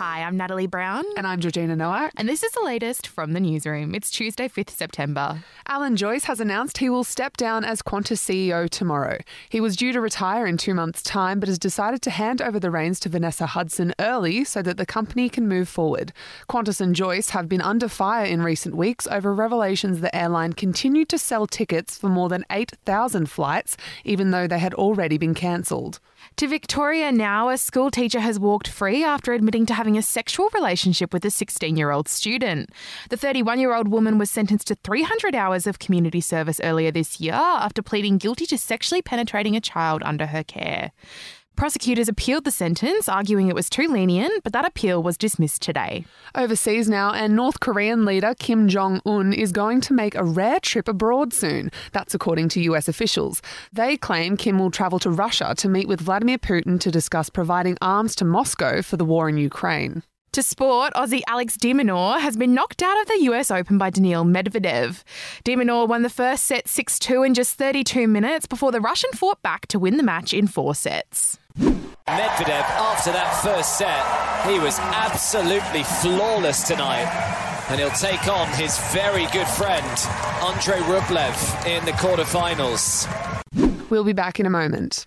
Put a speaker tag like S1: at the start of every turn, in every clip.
S1: Hi, I'm Natalie Brown.
S2: And I'm Georgina Nowak.
S1: And this is the latest from the newsroom. It's Tuesday, 5th September.
S2: Alan Joyce has announced he will step down as Qantas CEO tomorrow. He was due to retire in two months' time, but has decided to hand over the reins to Vanessa Hudson early so that the company can move forward. Qantas and Joyce have been under fire in recent weeks over revelations the airline continued to sell tickets for more than 8,000 flights, even though they had already been cancelled.
S1: To Victoria now, a school teacher has walked free after admitting to having a sexual relationship with a 16 year old student. The 31 year old woman was sentenced to 300 hours of community service earlier this year after pleading guilty to sexually penetrating a child under her care. Prosecutors appealed the sentence, arguing it was too lenient, but that appeal was dismissed today.
S2: Overseas now, and North Korean leader Kim Jong un is going to make a rare trip abroad soon. That's according to US officials. They claim Kim will travel to Russia to meet with Vladimir Putin to discuss providing arms to Moscow for the war in Ukraine.
S1: To sport, Aussie Alex de Minaur has been knocked out of the US Open by Daniil Medvedev. de Minaur won the first set 6 2 in just 32 minutes before the Russian fought back to win the match in four sets.
S3: Medvedev, after that first set, he was absolutely flawless tonight. And he'll take on his very good friend, Andrei Rublev, in the quarterfinals.
S2: We'll be back in a moment.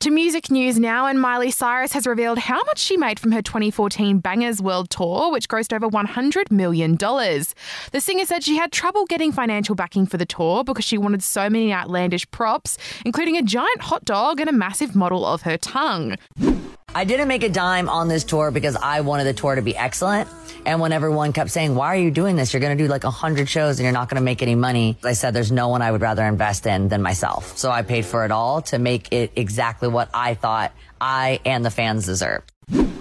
S1: To music news now, and Miley Cyrus has revealed how much she made from her 2014 Bangerz World Tour, which grossed over $100 million. The singer said she had trouble getting financial backing for the tour because she wanted so many outlandish props, including a giant hot dog and a massive model of her tongue.
S4: I didn't make a dime on this tour because I wanted the tour to be excellent. And when everyone kept saying, why are you doing this? You're going to do like a hundred shows and you're not going to make any money. I said, there's no one I would rather invest in than myself. So I paid for it all to make it exactly what I thought I and the fans deserved.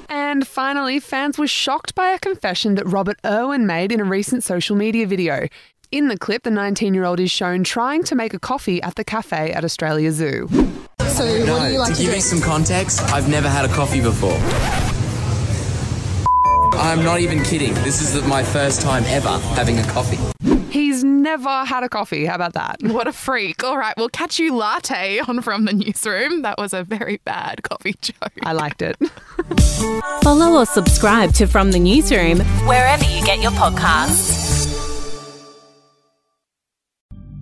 S2: And finally, fans were shocked by a confession that Robert Irwin made in a recent social media video. In the clip, the 19 year old is shown trying to make a coffee at the cafe at Australia Zoo.
S5: So, no, what do you like to, to give drink? you some context, I've never had a coffee before. I'm not even kidding. This is my first time ever having a coffee.
S2: He's never had a coffee. How about that?
S1: What a freak. All right, we'll catch you latte on From the Newsroom. That was a very bad coffee joke.
S2: I liked it.
S6: Follow or subscribe to From the Newsroom wherever you get your podcasts.